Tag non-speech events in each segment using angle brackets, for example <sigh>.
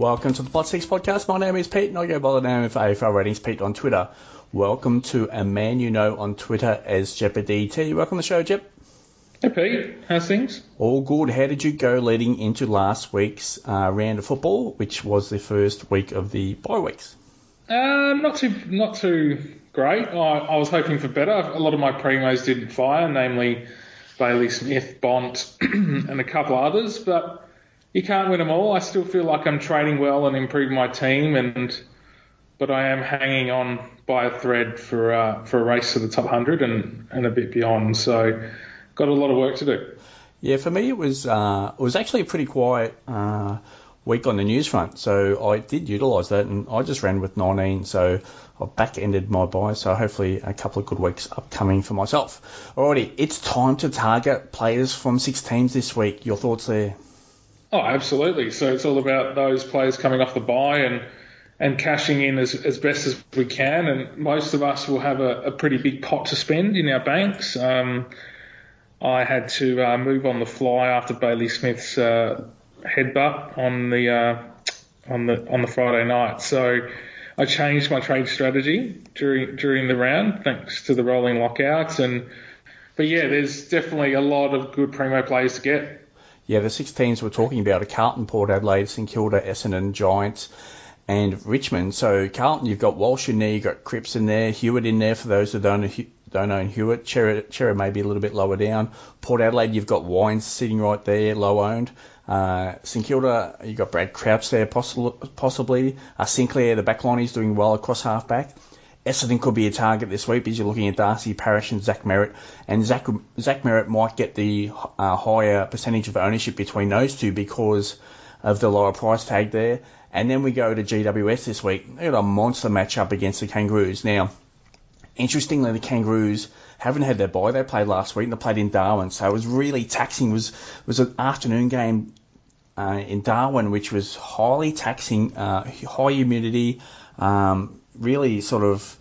Welcome to the Plus 6 podcast. My name is Pete and I go by the name of AFL Ratings Pete on Twitter. Welcome to a man you know on Twitter as Jeopardy T. Welcome to the show, Jep. Hey Pete, how's things? All good. How did you go leading into last week's uh, round of football, which was the first week of the bye weeks? Uh, not too, not too great. I, I was hoping for better. A lot of my primos didn't fire, namely Bailey Smith, Bont, <clears throat> and a couple others, but you can't win them all. I still feel like I'm trading well and improving my team, and but I am hanging on by a thread for uh, for a race to the top hundred and, and a bit beyond. So got a lot of work to do. Yeah, for me it was uh, it was actually a pretty quiet uh, week on the news front, so I did utilise that, and I just ran with 19, so I back ended my bye, so hopefully a couple of good weeks upcoming for myself. Alrighty, it's time to target players from six teams this week. Your thoughts there? Oh, absolutely. So it's all about those players coming off the bye and and cashing in as, as best as we can. And most of us will have a, a pretty big pot to spend in our banks. Um, I had to uh, move on the fly after Bailey Smith's uh, headbutt on the uh, on the on the Friday night. So I changed my trade strategy during during the round, thanks to the rolling lockouts. And but yeah, there's definitely a lot of good primo players to get. Yeah, the six teams we're talking about are Carlton, Port Adelaide, St Kilda, Essendon, Giants, and Richmond. So Carlton, you've got Walsh in there, you've got Cripps in there, Hewett in there for those who don't don't own Hewett. Cerra, may be a little bit lower down. Port Adelaide, you've got Wines sitting right there, low owned. Uh, St Kilda, you've got Brad Crouch there, possibly. Uh, Sinclair, the back line, is doing well across half back. Essendon could be a target this week because you're looking at Darcy Parish and Zach Merrett, And Zach, Zach Merrett might get the uh, higher percentage of ownership between those two because of the lower price tag there. And then we go to GWS this week. They got a monster matchup against the Kangaroos. Now, Interestingly, the Kangaroos haven't had their bye. They played last week and they played in Darwin, so it was really taxing. It was was an afternoon game uh, in Darwin, which was highly taxing, uh, high humidity, um, really sort of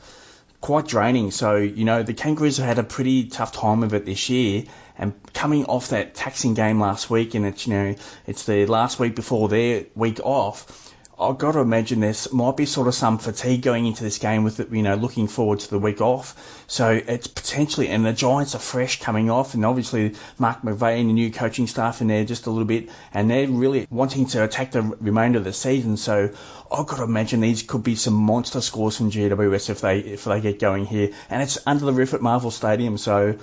quite draining. So you know the Kangaroos have had a pretty tough time of it this year, and coming off that taxing game last week, and it's you know it's the last week before their week off I've got to imagine there might be sort of some fatigue going into this game with it, you know, looking forward to the week off. So it's potentially, and the Giants are fresh coming off, and obviously Mark McVeigh and the new coaching staff in there just a little bit, and they're really wanting to attack the remainder of the season. So I've got to imagine these could be some monster scores from GWS if they if they get going here, and it's under the roof at Marvel Stadium, so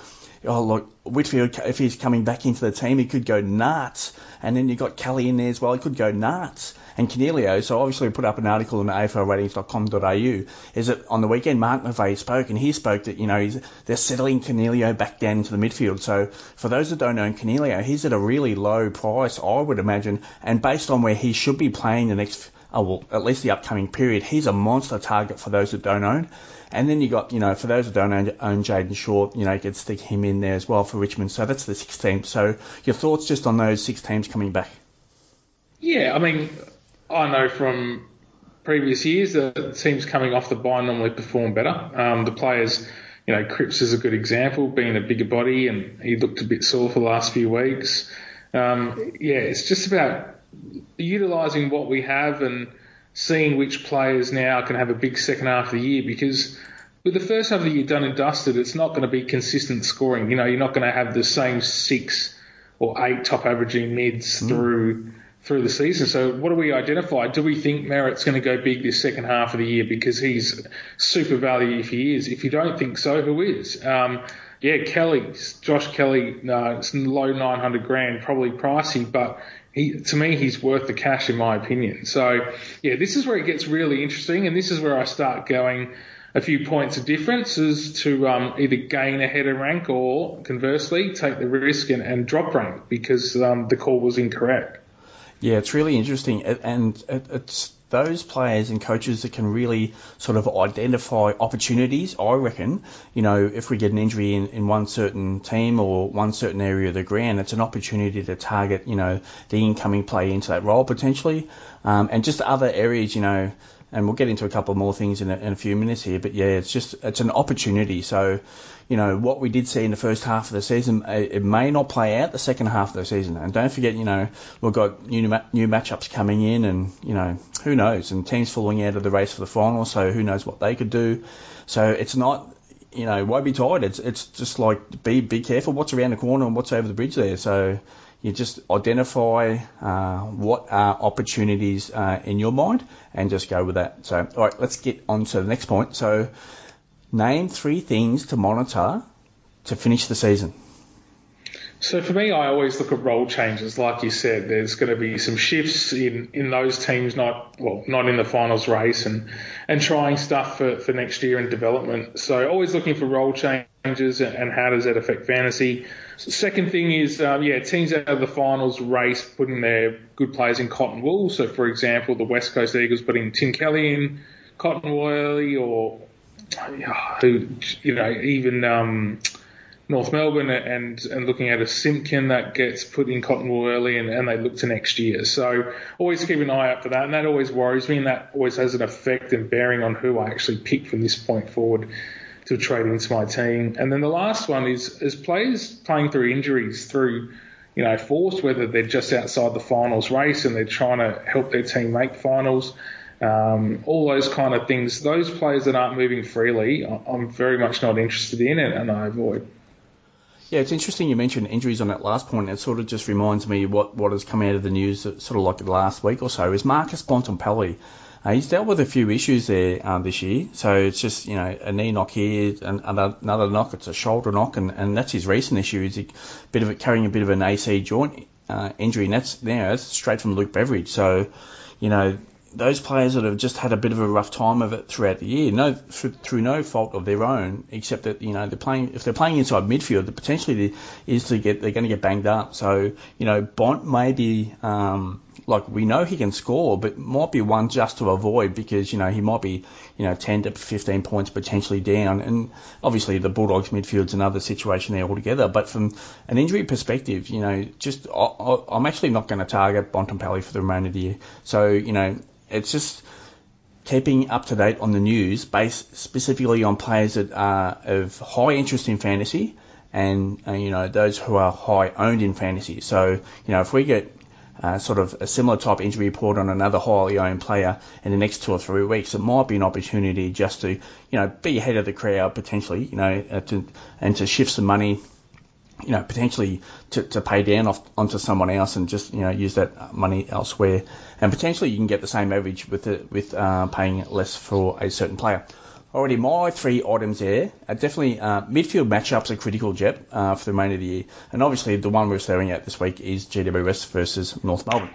oh look, Whitfield if he's coming back into the team, he could go nuts. And then you've got Kelly in there as well, he could go nuts and Coniglio. So obviously we put up an article on aflratings.com.au. Is that on the weekend Mark McVeigh spoke and he spoke that you know they're settling Coniglio back down into the midfield. So for those that don't know Coniglio, he's at a really low price, I would imagine, and based on where he should be playing the next. Oh, well, at least the upcoming period, he's a monster target for those that don't own. And then you got, you know, for those that don't own, own Jayden Short, you know, you could stick him in there as well for Richmond. So that's the six teams. So your thoughts just on those six teams coming back? Yeah, I mean, I know from previous years that teams coming off the bye normally perform better. Um, the players, you know, Cripps is a good example, being a bigger body, and he looked a bit sore for the last few weeks. Um, yeah, it's just about utilising what we have and seeing which players now can have a big second half of the year because with the first half of the year done and dusted, it's not going to be consistent scoring. You know, you're not going to have the same six or eight top averaging mids mm. through through the season. So what do we identify? Do we think Merrett's going to go big this second half of the year because he's super value if he is? If you don't think so, who is? Um, yeah, Kelly, Josh Kelly, no, it's low 900 grand, probably pricey, but he, to me, he's worth the cash in my opinion. So yeah, this is where it gets really interesting, and this is where I start going a few points of difference is to um, either gain a header rank or conversely take the risk and, and drop rank because um, the call was incorrect. Yeah, it's really interesting, and it's those players and coaches that can really sort of identify opportunities. I reckon, you know, if we get an injury in, in one certain team or one certain area of the ground, it's an opportunity to target, you know, the incoming player into that role potentially, um, and just other areas, you know. And we'll get into a couple more things in a, in a few minutes here. But yeah, it's just it's an opportunity. So, you know, what we did see in the first half of the season, it, it may not play out the second half of the season. And don't forget, you know, we've got new new matchups coming in, and you know, who knows? And teams falling out of the race for the final, so who knows what they could do. So it's not you know, won't be tired. It's it's just like be be careful what's around the corner and what's over the bridge there. So you just identify uh, what are opportunities uh, in your mind and just go with that. So, all right, let's get on to the next point. So, name three things to monitor to finish the season. So for me, I always look at role changes. Like you said, there's going to be some shifts in, in those teams, not well, not in the finals race, and and trying stuff for, for next year in development. So always looking for role changes and, and how does that affect fantasy. Second thing is, um, yeah, teams out of the finals race putting their good players in cotton wool. So, for example, the West Coast Eagles putting Tim Kelly in cotton wool, or <sighs> you know, even um, North Melbourne and and looking at a Simpkin that gets put in cotton wool early and, and they look to next year. So always keep an eye out for that, and that always worries me, and that always has an effect and bearing on who I actually pick from this point forward to trade into my team. And then the last one is is players playing through injuries, through you know force, whether they're just outside the finals race and they're trying to help their team make finals. Um, all those kind of things. Those players that aren't moving freely, I'm very much not interested in it, and I avoid. Yeah, it's interesting you mentioned injuries on that last point. It sort of just reminds me what what has come out of the news, sort of like last week or so, is Marcus Bontempelli uh, he's dealt with a few issues there um, this year, so it's just you know a knee knock here and another knock. It's a shoulder knock, and, and that's his recent issue. Is a bit of a, carrying a bit of an AC joint uh, injury, and that's you know, that's straight from Luke Beveridge. So you know those players that have just had a bit of a rough time of it throughout the year, no through, through no fault of their own, except that you know they're playing if they're playing inside midfield, the potentially is to get they're going to get banged up. So you know Bont may be. Um, like we know he can score, but might be one just to avoid because you know he might be you know 10 to 15 points potentially down, and obviously the Bulldogs midfield's another situation there altogether. But from an injury perspective, you know, just I, am actually not going to target Bontempelli for the remainder of the year. So you know, it's just keeping up to date on the news based specifically on players that are of high interest in fantasy and, uh, you know those who are high owned in fantasy. So you know if we get uh, sort of a similar type injury report on another highly owned player in the next two or three weeks, it might be an opportunity just to, you know, be ahead of the crowd potentially, you know, uh, to, and to shift some money, you know, potentially to, to pay down off onto someone else and just, you know, use that money elsewhere. And potentially you can get the same average with it, with uh, paying less for a certain player. Already, my three items there are definitely uh, midfield matchups are critical, Jep, uh, for the remainder of the year. And obviously, the one we're staring at this week is GWS versus North Melbourne.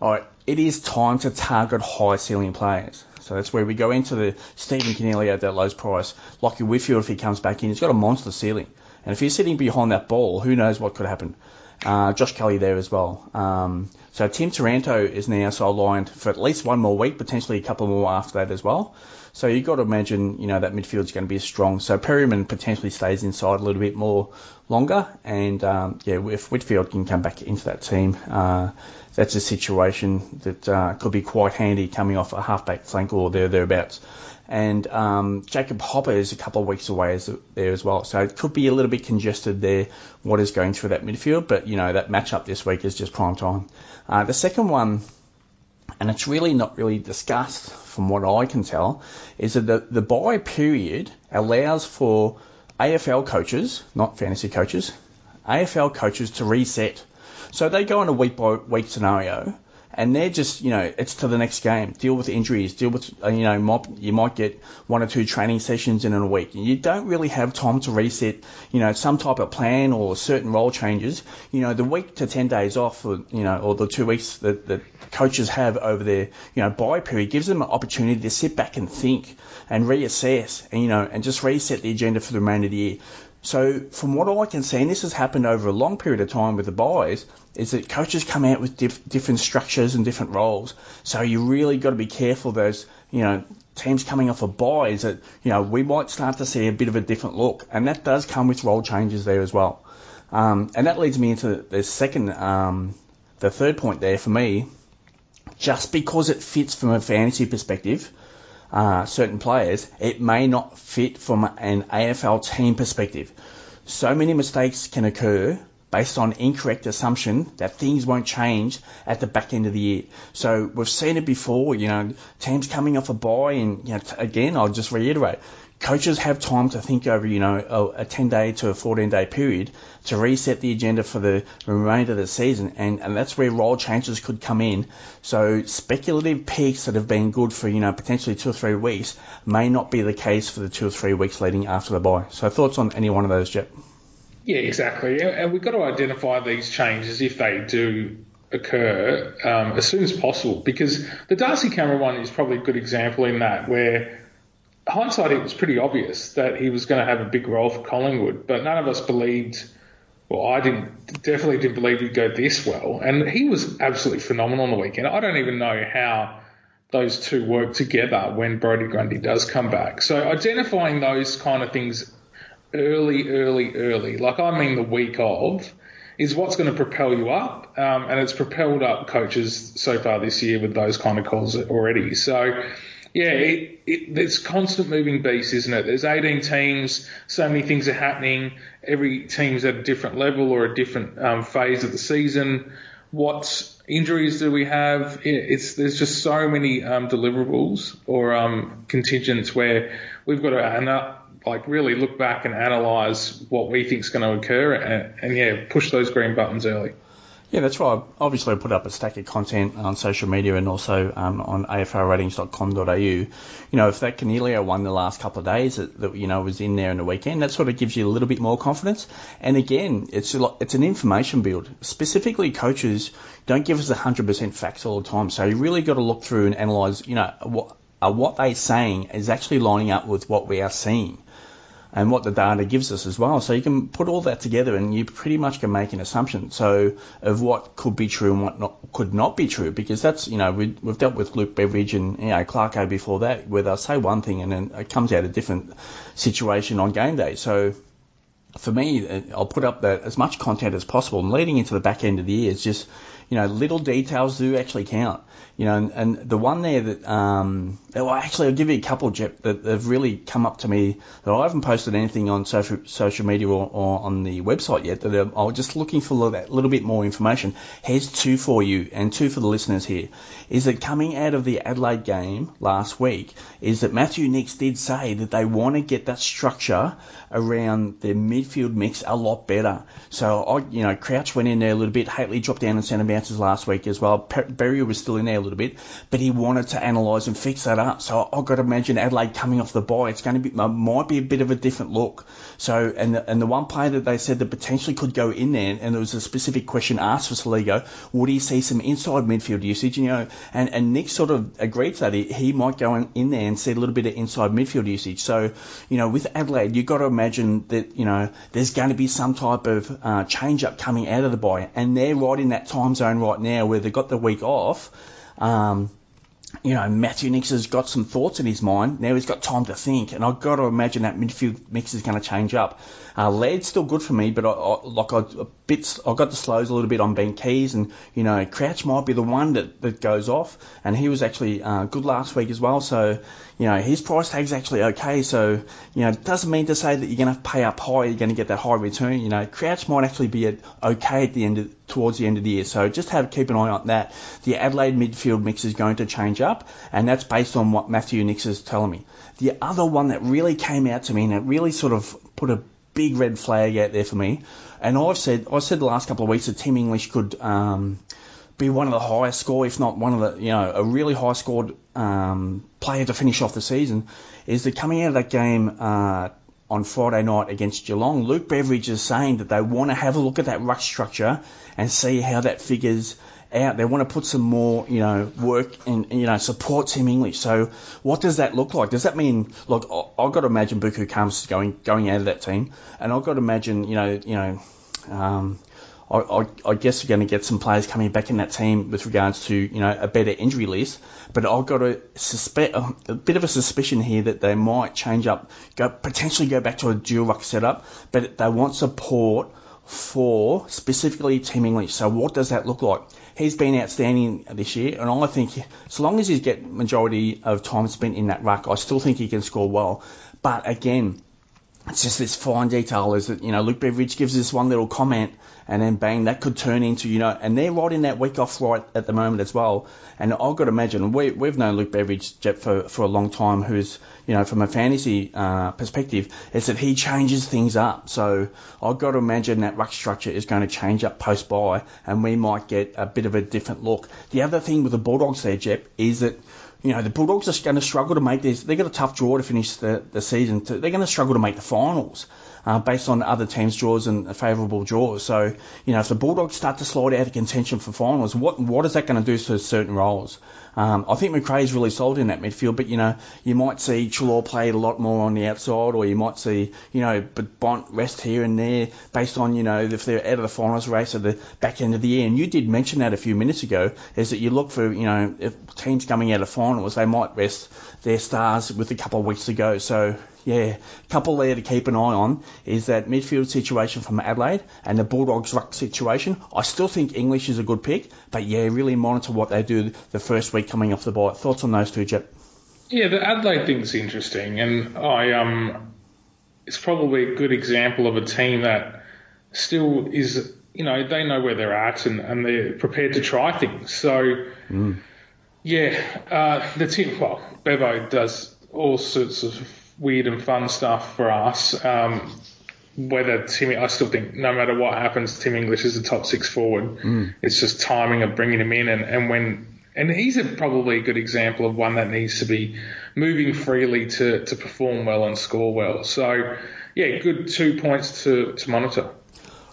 All right, it is time to target high ceiling players. So that's where we go into the Stephen Coniglio at that low price. Lachie Whitfield, if he comes back in, he's got a monster ceiling. And if he's sitting behind that ball, who knows what could happen. Uh, Josh Kelly there as well. Um, so Tim Taranto is now sidelined for at least one more week, potentially a couple more after that as well. So you've got to imagine, you know, that midfield's going to be strong. So Perryman potentially stays inside a little bit more longer, and um, yeah, if Whitfield can come back into that team, uh, that's a situation that uh, could be quite handy coming off a halfback flank or there thereabouts. And um, Jacob Hopper is a couple of weeks away as, there as well, so it could be a little bit congested there. What is going through that midfield, but you know that matchup this week is just prime time. Uh, the second one and it's really not really discussed from what I can tell, is that the, the bye period allows for AFL coaches, not fantasy coaches, AFL coaches to reset. So they go in a week by week scenario and they're just, you know, it's to the next game. Deal with injuries. Deal with, uh, you know, mop, you might get one or two training sessions in a week. You don't really have time to reset, you know, some type of plan or certain role changes. You know, the week to 10 days off, or, you know, or the two weeks that, that coaches have over their, you know, bye period gives them an opportunity to sit back and think and reassess and, you know, and just reset the agenda for the remainder of the year. So from what I can see, and this has happened over a long period of time with the byes, is that coaches come out with diff- different structures and different roles. So you really got to be careful. Those you know teams coming off a bye is that you know we might start to see a bit of a different look, and that does come with role changes there as well. Um, and that leads me into the second, um, the third point there for me. Just because it fits from a fantasy perspective uh, certain players, it may not fit from an AFL team perspective. So many mistakes can occur based on incorrect assumption that things won't change at the back end of the year. So we've seen it before, you know, teams coming off a bye and, you know, again, I'll just reiterate, coaches have time to think over, you know, a, 10 day to a 14 day period to reset the agenda for the remainder of the season. And, and that's where role changes could come in. So speculative peaks that have been good for, you know, potentially two or three weeks may not be the case for the two or three weeks leading after the bye. So thoughts on any one of those, Jep? Yeah, exactly. And we've got to identify these changes if they do occur um, as soon as possible because the Darcy Cameron one is probably a good example in that where hindsight, it was pretty obvious that he was going to have a big role for Collingwood, but none of us believed. Well, I didn't definitely didn't believe he'd go this well, and he was absolutely phenomenal on the weekend. I don't even know how those two work together when Brodie Grundy does come back. So identifying those kind of things early, early, early, like I mean the week of, is what's going to propel you up, um, and it's propelled up coaches so far this year with those kind of calls already. So yeah, it, it, there's constant moving beast, isn't it? There's 18 teams, so many things are happening. Every team's at a different level or a different um, phase of the season. What injuries do we have? It's there's just so many um, deliverables or um, contingents where we've got to like really look back and analyse what we think is going to occur and, and yeah, push those green buttons early. Yeah, that's right. Obviously, I put up a stack of content on social media and also um, on aflratings.com.au. You know, if that Coniglio won the last couple of days that, that, you know was in there in the weekend, that sort of gives you a little bit more confidence. And again, it's a lot, it's an information build. Specifically, coaches don't give us 100% facts all the time, so you really got to look through and analyse. You know, what uh, what they're saying is actually lining up with what we are seeing and what the data gives us as well. So you can put all that together and you pretty much can make an assumption. So of what could be true and what not, could not be true, because that's, you know, we, have dealt with Luke Beveridge and, you know, Clarko before that, where they'll say one thing and then it comes out a different situation on game day. So for me, uh, I'll put up that as much content as possible and leading into the back end of the year is just, you know, little details do actually count. You know, and, and the one there that, um, well, actually, I'll give you a couple, Jep, that have really come up to me that I haven't posted anything on social, social media or, or on the website yet. That I'm, I'm just looking for that little bit more information. Here's two for you and two for the listeners here. Is that coming out of the Adelaide game last week? Is that Matthew Nicks did say that they want to get that structure around their midfield mix a lot better. So I, you know, Crouch went in there a little bit. Hately dropped down in centre bounces last week as well. Berry was still in there a little bit, but he wanted to analyse and fix that up. So I've got to imagine Adelaide coming off the bye. It's going to be might be a bit of a different look. So and the, and the one player that they said that potentially could go in there, and there was a specific question asked for Soligo, would he see some inside midfield usage? You know, and and Nick sort of agreed to that. He, he might go in, in there and see a little bit of inside midfield usage. So you know, with Adelaide, you've got to imagine that you know there's going to be some type of uh, change up coming out of the bye, and they're right in that time zone right now where they've got the week off. Um, you know, Matthew Nicks has got some thoughts in his mind. Now he's got time to think, and I've got to imagine that midfield mix is going to change up. Uh, Laird's still good for me, but I, I, like I, a bit, I got the slows a little bit on Ben Keays, and you know, Crouch might be the one that, that goes off, and he was actually uh, good last week as well. So, you know, his price tag's actually okay. So, you know, it doesn't mean to say that you're going to pay up high, you're going to get that high return. You know, Crouch might actually be at, okay at the end of, towards the end of the year. So just have keep an eye on that. The Adelaide midfield mix is going to change up, and that's based on what Matthew Nicks is telling me. The other one that really came out to me and it really sort of put a big red flag out there for me. And I've said I said the last couple of weeks that Tim English could um, be one of the highest score, if not one of the you know a really high scored um, player to finish off the season. Is that coming out of that game? Uh, on Friday night against Geelong, Luke Beveridge is saying that they want to have a look at that ruck structure and see how that figures out. They want to put some more, you know, work and, you know, support Tim English. So what does that look like? Does that mean, look, I've got to imagine Buku comes going, going out of that team and I've got to imagine, you know, you know, um, I, I, I, guess we're going to get some players coming back in that team with regards to you know a better injury list. But I've got a suspect a bit of a suspicion here that they might change up, go potentially go back to a dual ruck setup, but they want support for specifically Tim English. So what does that look like? He's been outstanding this year, and I think as long as he's get majority of time spent in that ruck, I still think he can score well. But again, it's just this fine detail is that, you know, Luke Beveridge gives this one little comment and then bang, that could turn into, you know, and they're in that week off right at the moment as well. And I've got to imagine, we, we've known Luke Beveridge for, for a long time, who's, you know, from a fantasy uh, perspective, is that he changes things up. So I've got to imagine that ruck structure is going to change up post bye and we might get a bit of a different look. The other thing with the Bulldogs there, Jep, is that you know, the Bulldogs are going to struggle to make this. They've got a tough draw to finish the, the season. They're going to struggle to make the finals uh, based on other teams' draws and favourable draws. So, you know, if the Bulldogs start to slide out of contention for finals, what what is that going to do to certain roles? Um, I think Macrae's really solid in that midfield, but you know, you might see Treloar play a lot more on the outside, or you might see, you know, Bont rest here and there based on, you know, if they're out of the finals race at the back end of the year. And you did mention that a few minutes ago, is that you look for, you know, if teams coming out of finals, they might rest their stars with a couple of weeks to go. So yeah, a couple there to keep an eye on is that midfield situation from Adelaide and the Bulldogs ruck situation. I still think English is a good pick, but yeah, really monitor what they do the first week coming off the bye. Thoughts on those two, Jep? Yeah, the Adelaide thing's interesting, and I um, it's probably a good example of a team that still is, you know, they know where they're at and, and they're prepared to try things. So, mm. yeah, uh, the team, well, Bevo does all sorts of weird and fun stuff for us. Um, whether Tim, I still think no matter what happens, Tim English is a top six forward. Mm. It's just timing of bringing him in, and, and when and he's a, probably a good example of one that needs to be moving freely to, to perform well and score well. So yeah, good two points to, to monitor.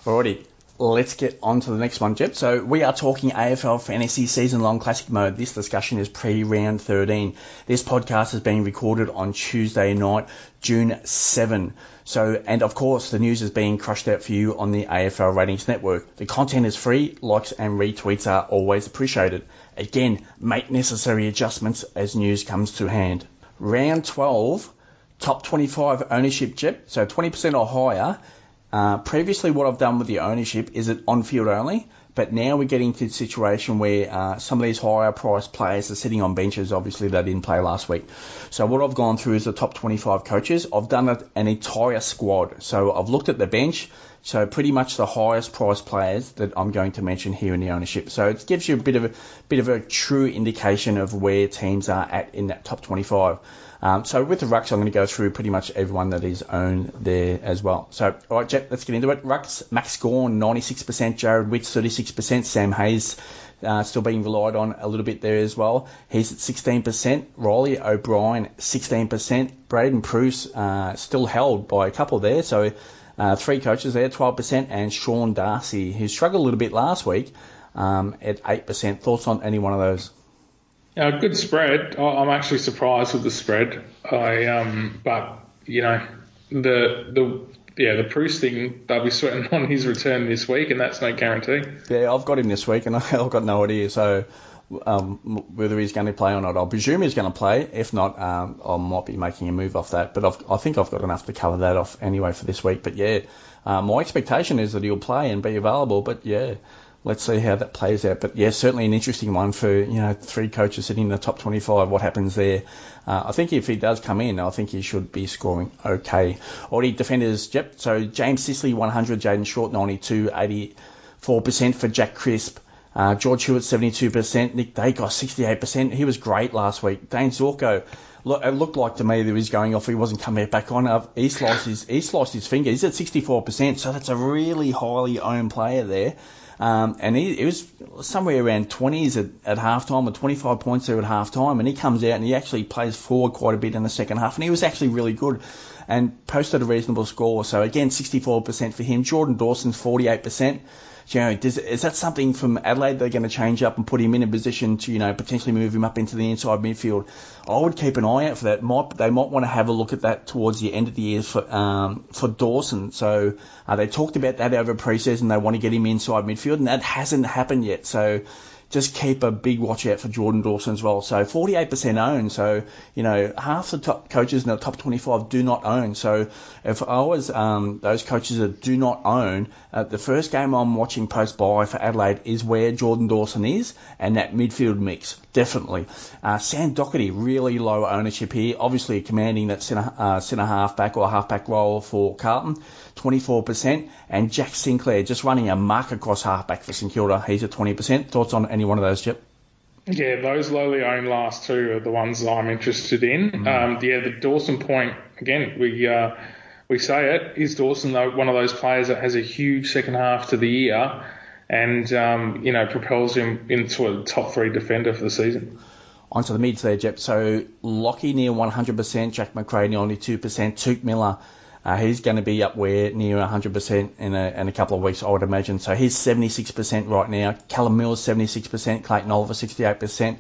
Alrighty, let's get on to the next one, Jep. So we are talking AFL Fantasy Season Long Classic Mode. This discussion is pre-round 13. This podcast is being recorded on Tuesday night, June 7. So, and of course, the news is being crushed out for you on the AFL Ratings Network. The content is free, likes and retweets are always appreciated. Again, make necessary adjustments as news comes to hand. Round 12, top 25 ownership, Jep. So 20% or higher uh, previously, what I've done with the ownership is it on field only, but now we're getting to the situation where uh, some of these higher priced players are sitting on benches. Obviously, they didn't play last week. So what I've gone through is the top 25 coaches. I've done an entire squad. So I've looked at the bench. So pretty much the highest priced players that I'm going to mention here in the ownership. So it gives you a bit of a bit of a true indication of where teams are at in that top 25. Um, so with the rucks, I'm going to go through pretty much everyone that is owned there as well. So, all right, Jep, let's get into it. Rucks, Max Gawn, 96%, Jarrod Witts, 36%, Sam Hayes, uh, still being relied on a little bit there as well. He's at 16%. Reilly O'Brien, 16%. Braydon Preuss, uh, still held by a couple there. So, uh, three coaches there, 12%. And Sean Darcy, who struggled a little bit last week, um, at 8%. Thoughts on any one of those? Yeah, good spread. I'm actually surprised with the spread. I um, but you know, the the yeah the Preuss thing they'll be sweating <laughs> on his return this week, and that's no guarantee. Yeah, I've got him this week, and <laughs> I've got no idea. So um, whether he's going to play or not, I'll presume he's going to play. If not, um, I might be making a move off that. But I've, i think I've got enough to cover that off anyway for this week. But yeah, uh, my expectation is that he'll play and be available. But yeah let's see how that plays out. But yeah, certainly an interesting one for you know three coaches sitting in the top 25. What happens there? Uh, I think if he does come in, I think he should be scoring okay. Already defenders, yep. So James Sicily 100, Jayden Short 92, 84% for Jack Crisp. Uh, George Hewett 72%, Nick Daicos 68%. He was great last week. Dayne Zorko, look, it looked like to me that he was going off. He wasn't coming back on. Uh, he sliced his he sliced his finger. He's at 64%, so that's a really highly owned player there. Um, and he, he, was somewhere around 20s at, at halftime or 25 points there at halftime. And he comes out and he actually plays forward quite a bit in the second half. And he was actually really good and posted a reasonable score. So again, 64% for him. Jordan Dawson's 48% you know, does, is that something from Adelaide they're going to change up and put him in a position to, you know, potentially move him up into the inside midfield? I would keep an eye out for that. Might, they might want to have a look at that towards the end of the year for um, for Dawson. So uh, they talked about that over preseason. They want to get him inside midfield, and that hasn't happened yet. So just keep a big watch out for Jordan Dawson as well. So 48% own. So, you know, half the top coaches in the top 25 do not own. So if I was um, those coaches that do not own, uh, the first game I'm watching post bye for Adelaide is where Jordan Dawson is and that midfield mix. Definitely. Uh, Sam Docherty, really low ownership here. Obviously commanding that centre, uh, centre half back or half back role for Carlton. 24%, and Jack Sinclair just running a mark across halfback for St Kilda. He's at 20%. Thoughts on any one of those, Jep? Yeah, those lowly owned last two are the ones I'm interested in. Mm. Um, yeah, the Dawson point again. We uh, we say it is Dawson though one of those players that has a huge second half to the year, and um, you know propels him into a top three defender for the season. Onto the mids there, Jep. So Lockie Neale 100%, Jack Macrae near only 2%, Touk Miller uh, he's going to be up where near 100% in a, in a couple of weeks, I would imagine. So he's 76% right now. Callum Mills 76%, Clayton Oliver 68%.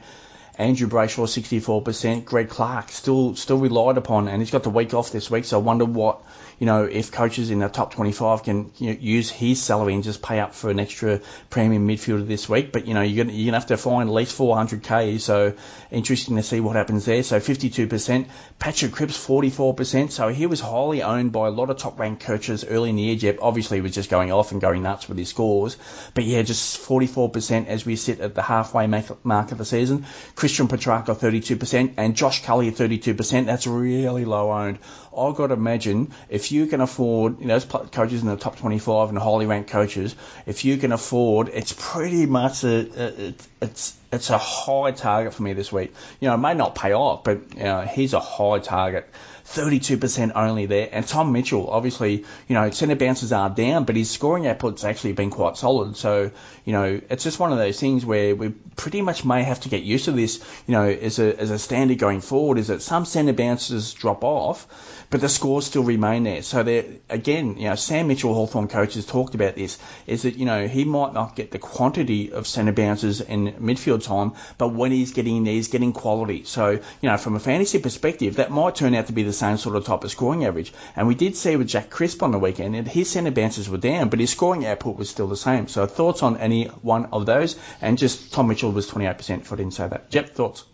Andrew Brayshaw 64%, Greg Clark still still relied upon, and he's got the week off this week. So I wonder what you know if coaches in the top 25 can you know, use his salary and just pay up for an extra premium midfielder this week. But you know you're gonna, you're gonna have to find at least 400k. So interesting to see what happens there. So 52%, Patrick Cripps 44%. So he was highly owned by a lot of top ranked coaches early in the year. Jep obviously was just going off and going nuts with his scores, but yeah, just 44% as we sit at the halfway mark of the season. Christian Petracca 32%, and Josh Kelly 32%. That's really low owned. I've got to imagine if you can afford, you know, those coaches in the top 25 and highly ranked coaches, if you can afford, it's pretty much a, a it's it's a high target for me this week. You know, it may not pay off, but you know, he's a high target. 32% only there. And Tom Mitchell, obviously, you know, centre bounces are down, but his scoring output's actually been quite solid. So, you know, it's just one of those things where we pretty much may have to get used to this, you know, as a, as a standard going forward, is that some centre bounces drop off, but the scores still remain there. So there, again, you know, Sam Mitchell, Hawthorn coach, has talked about this, is that, you know, he might not get the quantity of centre bounces in midfield time, but when he's getting in there, he's getting quality. So, you know, from a fantasy perspective, that might turn out to be the same sort of type of scoring average. And we did see with Jack Crisp on the weekend, and his centre bounces were down, but his scoring output was still the same. So thoughts on any one of those? And just Tom Mitchell was 28% if I didn't say that. Jep, thoughts?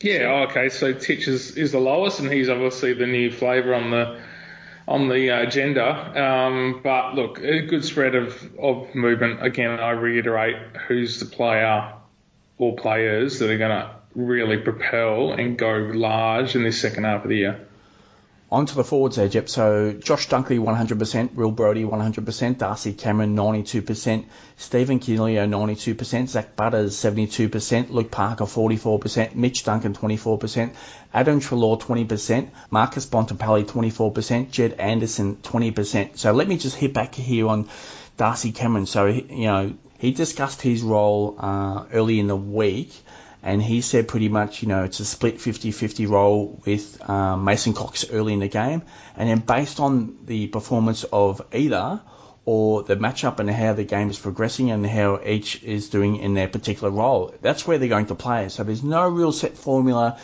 Yeah, okay. So Titch is, is the lowest, and he's obviously the new flavour on the on the agenda. Um, but look, a good spread of, of movement. Again, I reiterate who's the player or players that are going to really propel and go large in this second half of the year. Onto the forwards there, Jep. So Josh Dunkley 100%, Will Brodie 100%, Darcy Cameron 92%, Stephen Coniglio 92%, Zak Butters 72%, Luke Parker 44%, Mitch Duncan 24%, Adam Treloar 20%, Marcus Bontempelli 24%, Jed Anderson 20%. So let me just hit back here on Darcy Cameron. So, you know, he discussed his role uh, early in the week and he said pretty much, you know, it's a split 50-50 role with um, Mason Cox early in the game, and then based on the performance of either or the matchup and how the game is progressing and how each is doing in their particular role, that's where they're going to play. So there's no real set formula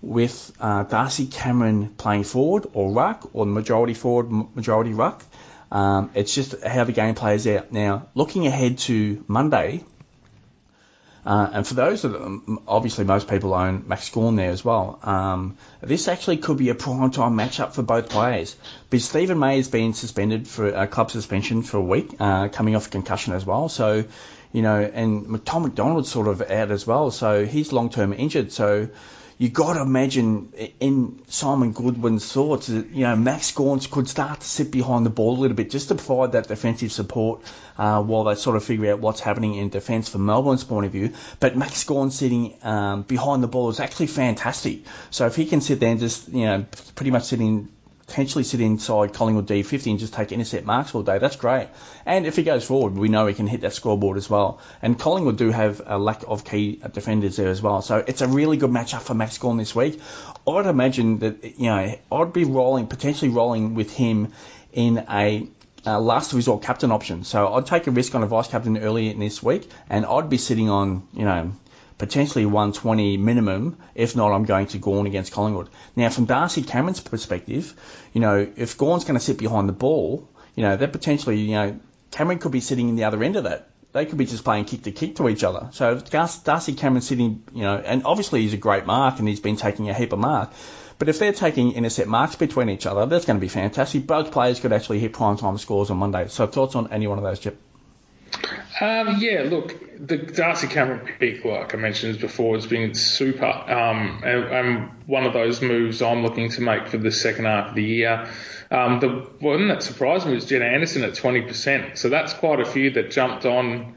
with uh, Darcy Cameron playing forward or ruck or majority forward, majority ruck. Um, it's just how the game plays out. Now, looking ahead to Monday, uh, and for those that obviously most people own Max Gawn there as well. Um, this actually could be a prime time matchup for both players. But Steven May has been suspended for a club suspension for a week, uh, coming off concussion as well. So, you know, and Tom McDonald's sort of out as well. So he's long term injured. So you got to imagine in Simon Goodwin's thoughts that you know Max Gawn's could start to sit behind the ball a little bit just to provide that defensive support uh, while they sort of figure out what's happening in defence from Melbourne's point of view. But Max Gawn sitting um, behind the ball is actually fantastic. So if he can sit there and just you know pretty much sitting potentially sit inside Collingwood D50 and just take intercept marks all day. That's great. And if he goes forward, we know he can hit that scoreboard as well. And Collingwood do have a lack of key defenders there as well. So it's a really good matchup for Max Gawn this week. I'd imagine that, you know, I'd be rolling, potentially rolling with him in a uh, last resort captain option. So I'd take a risk on a vice captain early in this week, and I'd be sitting on, you know, potentially 120 minimum. If not, I'm going to Gawn against Collingwood. Now, from Darcy Cameron's perspective, you know, if Gawn's going to sit behind the ball, you know, that potentially, you know, Cameron could be sitting in the other end of that they could be just playing kick to kick to each other. So if Darcy Cameron sitting, you know, and obviously he's a great mark and he's been taking a heap of mark. But if they're taking intercept marks between each other, that's going to be fantastic. Both players could actually hit prime time scores on Monday. So thoughts on any one of those, Chip? Um, yeah, look, the Darcy Cameron pick, like I mentioned before, has been super. Um, and, and, one of those moves I'm looking to make for the second half of the year. Um, the one that surprised me was Jed Anderson at 20%. So that's quite a few that jumped on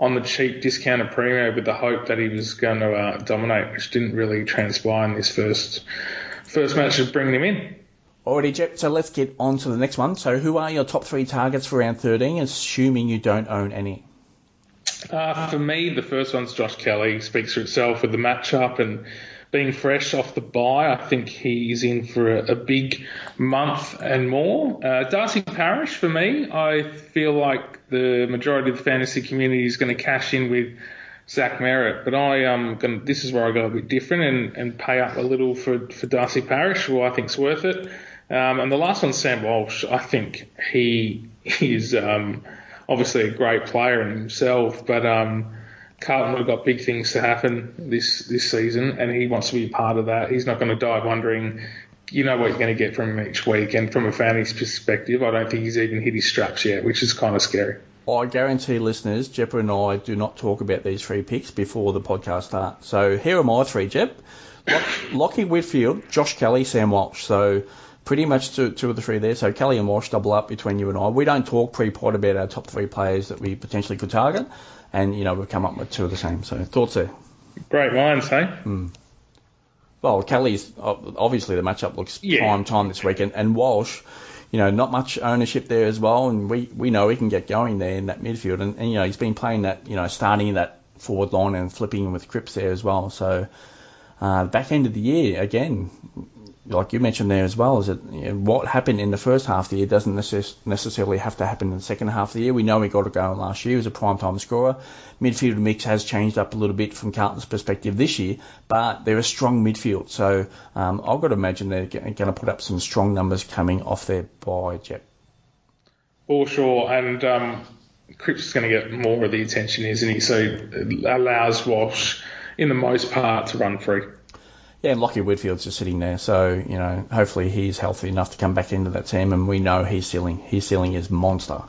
on the cheap discounted premium with the hope that he was going to uh, dominate, which didn't really transpire in this first first match of bringing him in. Alrighty, Jep. So let's get on to the next one. So who are your top three targets for round 13, assuming you don't own any? Uh, for me, the first one's Josh Kelly. Speaks for itself with the matchup and being fresh off the bye. I think he's in for a, a big month and more. Uh, Darcy Parish, for me, I feel like the majority of the fantasy community is going to cash in with Zach Merrett, but I um going this is where I go a bit different and, and pay up a little for, for Darcy Parish, who I think's worth it. Um, and the last one, Sam Walsh. I think he <laughs> is um, obviously a great player in himself, but um, Carlton have got big things to happen this this season, and he wants to be a part of that. He's not going to die wondering, you know, what you're going to get from him each week. And from a fantasy perspective, I don't think he's even hit his straps yet, which is kind of scary. I guarantee listeners, Jep and I do not talk about these three picks before the podcast starts. So here are my three, Jep. Lockie Whitfield, Josh Kelly, Sam Walsh. So pretty much two, two of the three there. So Kelly and Walsh double up between you and I. We don't talk pre-pod about our top three players that we potentially could target, and you know we've come up with two of the same. So thoughts there. Great minds, hey. Mm. Well, Kelly's obviously the matchup looks yeah. prime time this weekend, and Walsh you know, not much ownership there as well. And we, we know he can get going there in that midfield. And, and, you know, he's been playing that, you know, starting that forward line and flipping with Cripps there as well. So, uh, back end of the year, again, like you mentioned there as well, is that you know, what happened in the first half of the year doesn't necess- necessarily have to happen in the second half of the year. We know he got it going last year. He was a prime time scorer. Midfield mix has changed up a little bit from Carlton's perspective this year, but they're a strong midfield. So um, I've got to imagine they're going to put up some strong numbers coming off their bye, Jep. For sure. And um, Cripps is going to get more of the attention, isn't he? So it allows Walsh, in the most part, to run free yeah, and Lockie Whitfield's just sitting there, so you know, hopefully he's healthy enough to come back into that team, and we know he's ceiling. His ceiling is monster.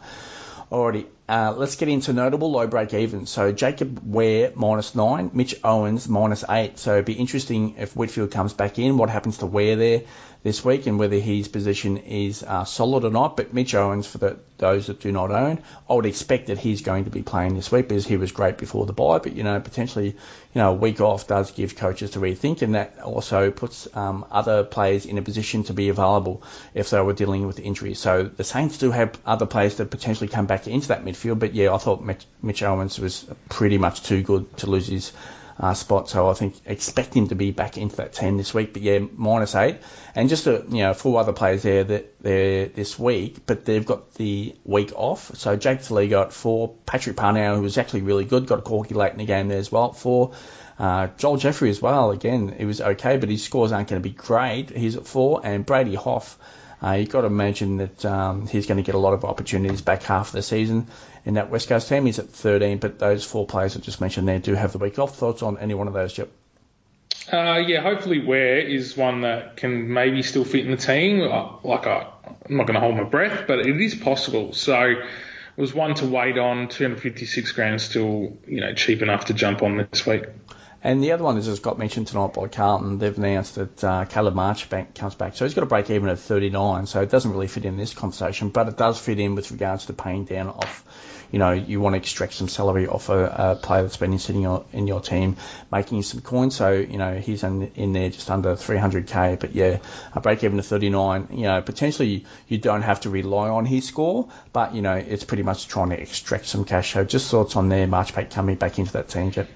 Alrighty, uh, let's get into notable low break even. So Jacob Wehr minus nine, Mitch Owens minus eight. So it'd be interesting if Whitfield comes back in, what happens to Wehr there this week and whether his position is uh, solid or not. But Mitch Owens, for the, those that do not own, I would expect that he's going to be playing this week because he was great before the bye. But you know, potentially, you know, a week off does give coaches to rethink, and that also puts um, other players in a position to be available if they were dealing with injuries. So the Saints do have other players that potentially come back into that midfield. But yeah, I thought Mitch, Mitch Owens was pretty much too good to lose his uh, spot. So I think expect him to be back into that team this week. But yeah, minus eight, and just a, you know four other players there that they're this week, but they've got the week off. So Jake Lee got four, Patrick Parnell, who was actually really good, got a corky late in the game there as well. Four. Uh, Joel Jeffrey as well. Again, it was okay, but his scores aren't going to be great. He's at four, and Brady Hough uh, you've got to imagine that um, he's going to get a lot of opportunities back half of the season in that West Coast team. He's at 13, but those four players I just mentioned there do have the week off. Thoughts on any one of those, Chip? Uh, yeah, hopefully Wehr is one that can maybe still fit in the team. Uh, like I, I'm not going to hold my breath, but it is possible. So it was one to wait on. 256 grand still, you know, cheap enough to jump on this week. And the other one is, as got mentioned tonight by Carlton, they've announced that uh, Caleb Marchbank comes back. So he's got a break even at 39, so it doesn't really fit in this conversation, but it does fit in with regards to paying down off. You know, you want to extract some salary off a, a player that's been sitting in your team, making some coins. So, you know, he's in, in there just under 300k. But yeah, a break even to 39. You know, potentially you don't have to rely on his score, but, you know, it's pretty much trying to extract some cash. So just thoughts on there, Marchbank coming back into that team, Jep.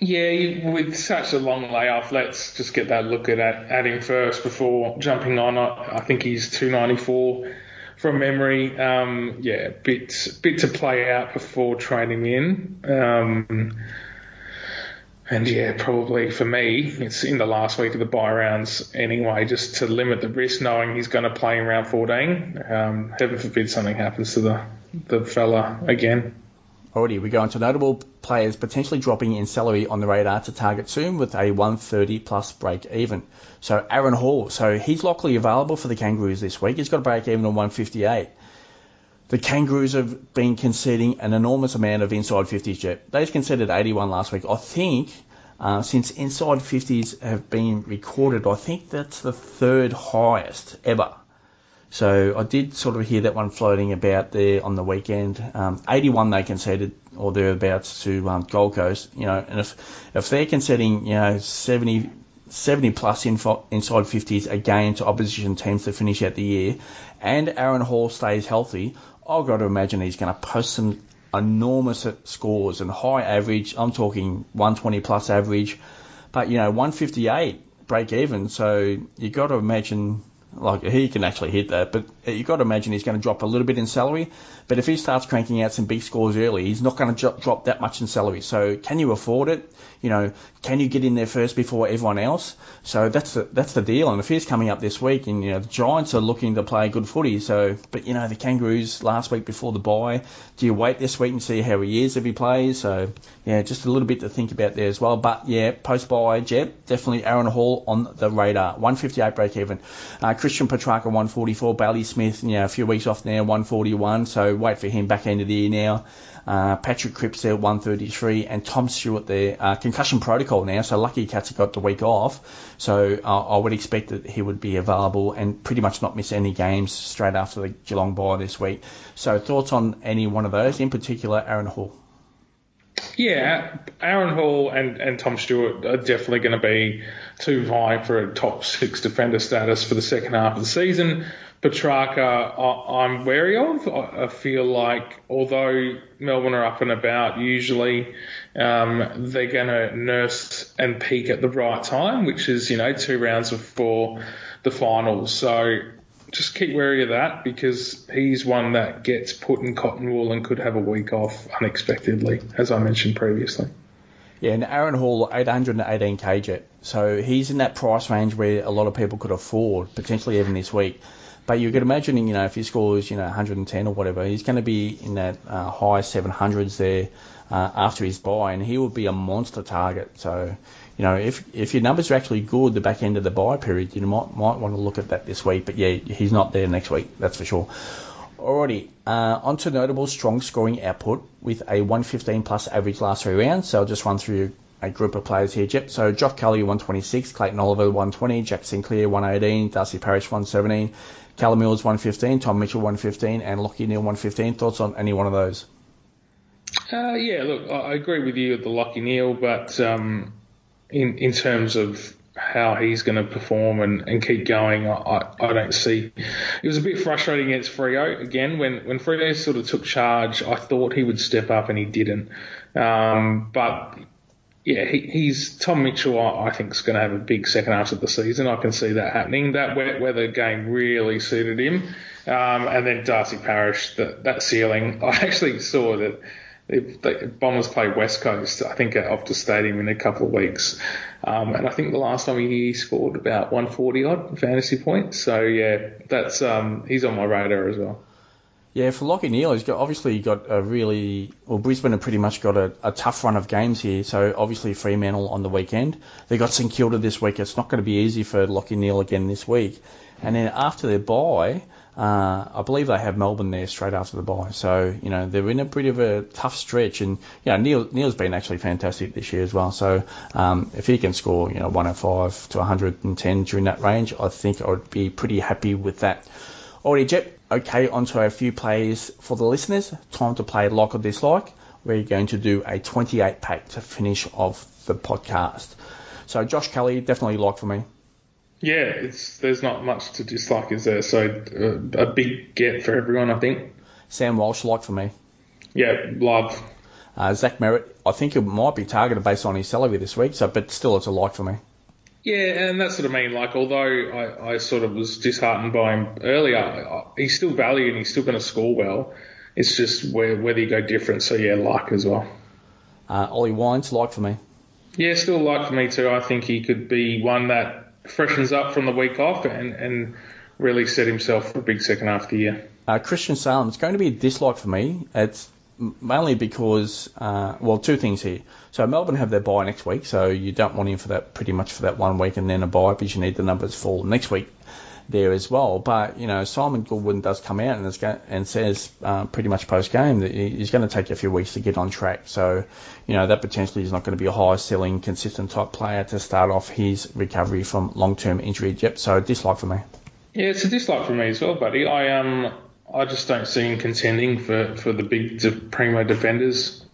Yeah, with such a long layoff, let's just get that look at at him first before jumping on. I, I think he's 294 from memory. Um, yeah, bit bit to play out before trading in. Um, and yeah, probably for me, it's in the last week of the bye rounds anyway, just to limit the risk, knowing he's going to play in round 14. Um, heaven forbid something happens to the the fella again. Already, we go into notable players potentially dropping in salary on the radar to target soon with a 130 plus break even. So Aaron Hall, so he's likely available for the Kangaroos this week. He's got a break even on 158. The Kangaroos have been conceding an enormous amount of inside 50s jet. They've conceded 81 last week. I think uh, since inside 50s have been recorded, I think that's the third highest ever. So I did sort of hear that one floating about there on the weekend. Um, 81 they conceded or thereabouts to um, Gold Coast, you know, and if if they're conceding, you know, 70, 70 plus inside 50s again to opposition teams to finish out the year, and Aaron Hall stays healthy, I've got to imagine he's going to post some enormous scores and high average. I'm talking 120 plus average, but you know 158 break even. So you've got to imagine like he can actually hit that, but you've got to imagine he's going to drop a little bit in salary. But if he starts cranking out some big scores early, he's not going to drop that much in salary. So can you afford it? You know, can you get in there first before everyone else? So that's the, that's the deal. And if he's coming up this week, and you know the Giants are looking to play good footy, so but you know the Kangaroos last week before the bye, do you wait this week and see how he is if he plays? So yeah, just a little bit to think about there as well. But yeah, post bye, Jep, definitely Aaron Hall on the radar. 158 break even. Uh, Christian Petracca 144, Bailey Smith, you know, a few weeks off now, 141. So wait for him back end of the year now. Uh, Patrick Cripps there, 133, and Tom Stewart there, uh, concussion protocol now, so lucky Cats got the week off. So uh, I would expect that he would be available and pretty much not miss any games straight after the Geelong bye this week. So thoughts on any one of those, in particular Aaron Hall? Yeah, Aaron Hall and, and Tom Stewart are definitely going to be too high for a top six defender status for the second half of the season. Petracca, I'm wary of. I feel like although Melbourne are up and about usually, um, they're going to nurse and peak at the right time, which is, you know, two rounds before the finals. So just keep wary of that because he's one that gets put in cotton wool and could have a week off unexpectedly, as I mentioned previously. Yeah, and Aaron Hall, 818k Jep. So he's in that price range where a lot of people could afford, potentially even this week. But you could imagine, you know, if he scores, you know, 110 or whatever, he's going to be in that uh, high 700s there uh, after his bye, and he will be a monster target. So, you know, if if your numbers are actually good the back end of the bye period, you might might want to look at that this week. But yeah, he's not there next week, that's for sure. Alrighty, uh, on to notable strong scoring output with a 115 plus average last three rounds. So I'll just run through a group of players here, Jep. So Josh Kelly 126, Clayton Oliver 120, Jack Sinclair 118, Darcy Parish 117, Callum Mills 115, Tom Mitchell 115, and Lachie Neale 115. Thoughts on any one of those? Uh, yeah, look, I agree with you with the Lachie Neale, but um, in in terms of how he's going to perform and, and keep going, I, I don't see. It was a bit frustrating against Freo again when when Freo sort of took charge. I thought he would step up and he didn't. Um, but yeah, he, he's Tom Mitchell. I, think is going to have a big second half of the season. I can see that happening. That wet weather game really suited him, um, and then Darcy Parish. That that ceiling. <laughs> I actually saw that. The Bombers play West Coast, I think, at Optus Stadium in a couple of weeks. Um, and I think the last time he scored about 140 odd fantasy points. So, yeah, that's um, he's on my radar as well. Yeah, for Lachie Neale, he's got obviously got a really well. Brisbane have pretty much got a, a tough run of games here. So obviously Fremantle on the weekend. They got St Kilda this week. It's not going to be easy for Lachie Neale again this week. And then after their bye, uh, I believe they have Melbourne there straight after the bye. So you know they're in a bit of a tough stretch. And you know Neale Neale's been actually fantastic this year as well. So um, if he can score you know 105 to 110 during that range, I think I would be pretty happy with that. Alrighty, Jep. Okay, onto a few plays for the listeners. Time to play like or dislike. We're going to do a 28 pack to finish off the podcast. So Josh Kelly, definitely like for me. Yeah, it's there's not much to dislike, is there? So uh, a big get for everyone, I think. Sam Walsh, like for me. Yeah, love. Uh, Zach Merrett, I think it might be targeted based on his salary this week, so but still it's a like for me. Yeah, and that's what I mean. Like, although I, I sort of was disheartened by him earlier, he's still valued and he's still going to score well. It's just where, whether you go different. So, yeah, like as well. Uh, Ollie Wines, like for me. Yeah, still like for me too. I think he could be one that freshens up from the week off and, and really set himself for a big second half of the year. Uh, Christian Salem, it's going to be a dislike for me. It's mainly because, uh, well, two things here. So Melbourne have their bye next week, so you don't want him for that pretty much for that one week and then a bye because you need the numbers full next week there as well. But you know, Simon Goodwin does come out and, go, and says uh, pretty much post game that he's going to take a few weeks to get on track. So you know that potentially is not going to be a high selling, consistent type player to start off his recovery from long term injury. Yep. So dislike for me. Yeah, it's a dislike for me as well, buddy. I um I just don't see him contending for, for the big de- primo defenders.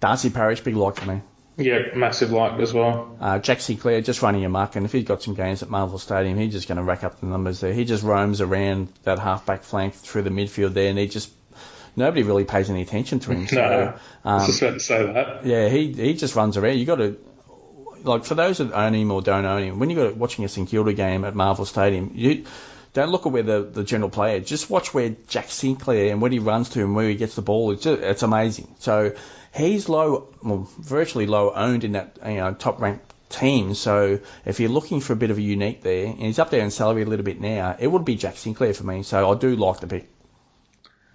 Darcy Parish, big like for me. Yeah, massive like as well. Uh, Jack Sinclair just running a muck, and if he's got some games at Marvel Stadium, he's just going to rack up the numbers there. He just roams around that half-back flank through the midfield there, and he just nobody really pays any attention to him. So, <laughs> no, um, I was just about to say that. Yeah, he he just runs around. You got to like for those that own him or don't own him, when you're watching a St Kilda game at Marvel Stadium, you don't look at where the, the general player. Just watch where Jack Sinclair and when he runs to and where he gets the ball. It's just, it's amazing. So he's low, well, virtually low owned in that you know top ranked team. So if you're looking for a bit of a unique there, and he's up there in salary a little bit now, it would be Jack Sinclair for me. So I do like the pick.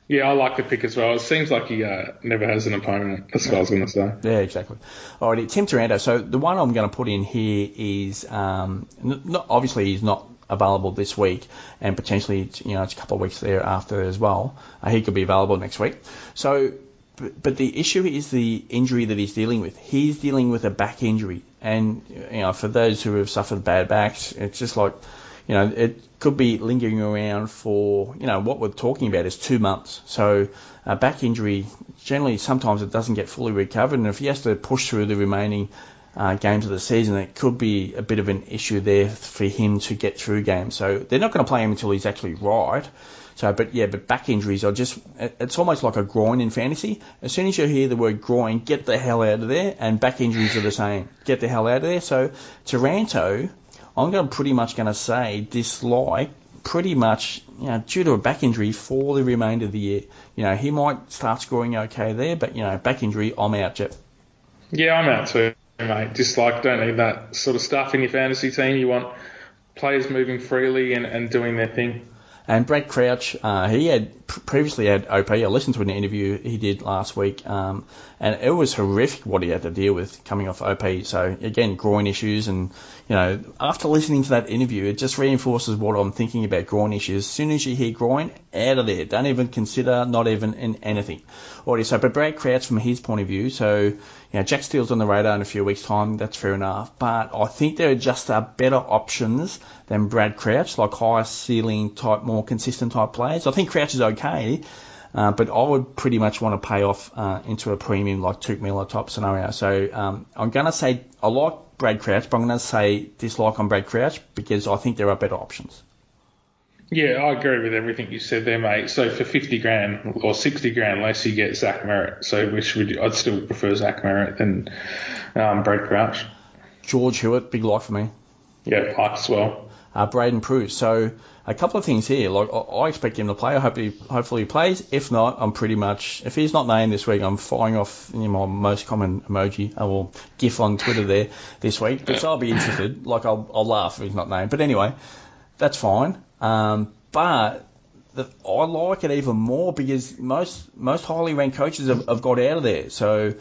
Yeah, I like the pick as well. It seems like he uh, never has an opponent. That's what I was going to say. Yeah, exactly. Alrighty, Tim Taranto. So the one I'm going to put in here is, um, not, obviously he's not available this week, and potentially you know it's a couple of weeks there after as well. Uh, he could be available next week. So but, the issue is the injury that he's dealing with. He's dealing with a back injury, and you know, for those who have suffered bad backs, it's just like, you know, it could be lingering around for, you know, what we're talking about is two months. So a back injury, generally, sometimes it doesn't get fully recovered, and if he has to push through the remaining uh, games of the season, it could be a bit of an issue there for him to get through games. So they're not going to play him until he's actually right. So, but yeah, but back injuries are just, it's almost like a groin in fantasy. As soon as you hear the word groin, get the hell out of there, and back injuries are the same. Get the hell out of there. So, Taranto, I'm going to pretty much going to say dislike pretty much, you know, due to a back injury for the remainder of the year. You know, he might start scoring okay there, but, you know, back injury, I'm out, Jep. Yeah, I'm out too, mate. Dislike, don't need that sort of stuff in your fantasy team. You want players moving freely and, and doing their thing. And Brad Crouch, uh, he had previously had OP. I listened to an interview he did last week, um, and it was horrific what he had to deal with coming off OP. So again, groin issues, and you know, after listening to that interview, it just reinforces what I'm thinking about groin issues. As soon as you hear groin, out of there. Don't even consider, not even in anything. Alrighty, so but Brad Crouch from his point of view, so know, Jack Steele's on the radar in a few weeks' time. That's fair enough. But I think there are just uh, better options than Brad Crouch, like higher ceiling type, more consistent type players. I think Crouch is okay. Uh, but I would pretty much want to pay off uh, into a premium like Touk Miller type scenario. So um, I'm going to say I like Brad Crouch, but I'm going to say dislike on Brad Crouch because I think there are better options. Yeah, I agree with everything you said there, mate. So for 50 grand or 60 grand less, you get Zach Merrett. So which would I'd still prefer Zach Merrett than um, Brad Crouch. George Hewett, big like for me. Yeah, like as well. Uh, Braydon Preuss. So a couple of things here. Like I expect him to play. I hope he, hopefully he plays. If not, I'm pretty much. If he's not named this week, I'm firing off you know, my most common emoji. I will gif on Twitter there this week. But so I'll be interested. Like I'll, I'll laugh if he's not named. But anyway, that's fine. Um, but the, I like it even more because most most highly ranked coaches have, have, got out of there. So